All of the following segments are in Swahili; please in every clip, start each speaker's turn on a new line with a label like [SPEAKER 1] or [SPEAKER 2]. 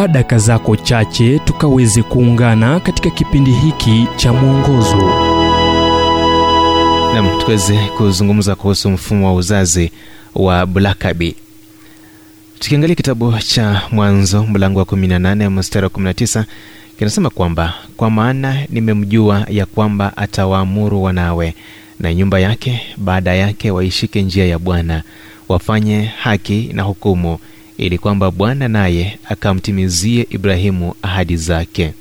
[SPEAKER 1] chukua daka zako chache tukaweze kuungana katika kipindi hiki cha mwongozo.
[SPEAKER 2] Nam tukaweze kuzungumza kuhusu mfumo wa uzazi wa blakabi tukiangalia kitabu cha mwanzo mlango wa 18 mstari wa 19 kinasema kwamba kwa maana nimemjua ya kwamba atawaamuru wanawe na nyumba yake baada yake waishike njia ya bwana wafanye haki na hukumu ili kwamba bwana naye akamtimizie ibrahimu ahadi zake.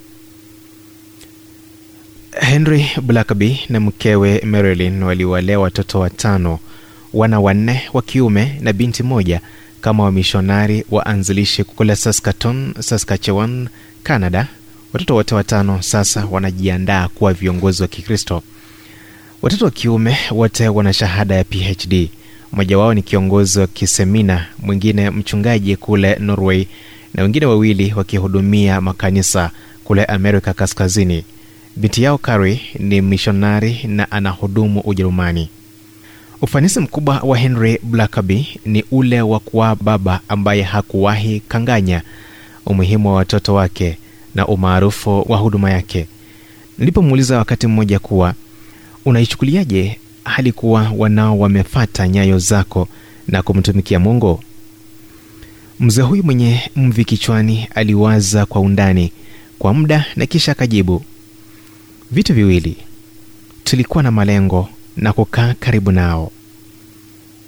[SPEAKER 2] Henry blackaby na mkewe marilyn waliwalea watoto watano wana wanne wa kiume na binti moja kama wamishonari waanzilishi kule saskatoon saskatchewan canada. Watoto wote watano sasa wanajiandaa kuwa viongozi wa kikristo. Watoto wa kiume wote wana shahada ya phd mmoja wao ni kiongozi wa kisemina mwingine mchungaji kule norway na wengine wawili wakihudumia makanisa kule amerika kaskazini. Binti yao kari ni mishonari na anahudumu ujerumani. Ufanisi mkubwa wa henry blackaby ni ule wa kuwa baba ambaye hakuwahi kanganya umuhimu wa watoto wake na umaarufu wa huduma yake. Nilipomuuliza wakati mmoja kuwa unaichukuliaje hali kuwa wanao wamefata nyayo zako na kumtumikia mungu? Mzee huyu mwenye mvi kichwani aliwaza kwa undani kwa muda na kisha akajibu vitu viwili. Tulikuwa na malengo na kukaa karibu nao.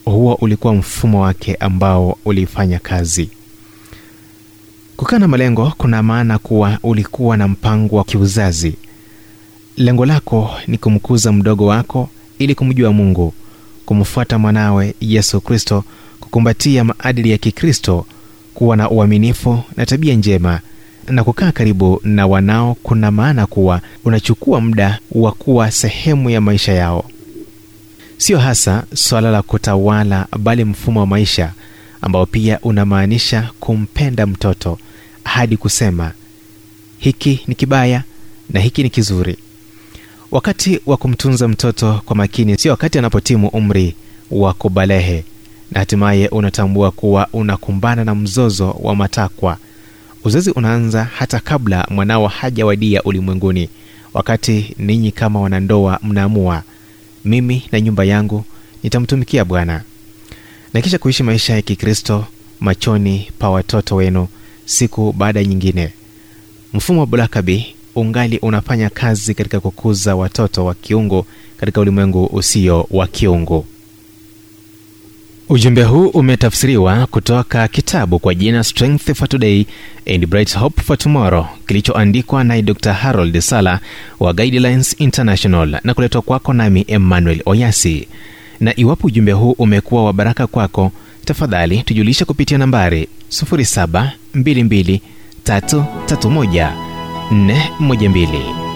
[SPEAKER 2] Huo ulikuwa mfumo wake ambao ulifanya kazi. Kukaa na malengo kuna maana kuwa ulikuwa na mpango wa kiuzazi. Lengo lako ni kumkuza mdogo wako ili kumjua mungu kumfuata mwanawe yesu kristo kukumbatia maadili ya kikristo kuwa na uaminifu na tabia njema na kukaa karibu na wanao kuna maana kuwa unachukua muda wa kuwa sehemu ya maisha yao. Sio hasa swala la kutawala bali mfumo wa maisha ambao pia unamaanisha kumpenda mtoto hadi kusema hiki ni kibaya na hiki ni kizuri wakati wa kumtunza mtoto kwa makini sio wakati anapotimu umri wa kubalehe. Na hatimaye unatambua kuwa unakumbana na mzozo wa matakwa. Uzazi unaanza hata kabla mwanao hajawadia ulimwenguni. Wakati ninyi kama wanandoa mnaamua mimi na nyumba yangu nitamtumikia bwana. Na kisha kuishi maisha ya kikristo machoni pa watoto wenu siku baada nyingine. Mfumo wa blakabi ungali unafanya kazi katika kukuza watoto wa kiungu katika ulimwengu usio wa kiungu. Ujumbe huu umetafsiriwa kutoka kitabu kwa jina strength for today and bright hope for tomorrow kilichoandikwa naye dr harold sala wa guidelines international na kuletwa kwako nami emmanuel oyasi. Na iwapo ujumbe huu umekuwa wa baraka kwako tafadhali tujulishe kupitia nambari 722 331 412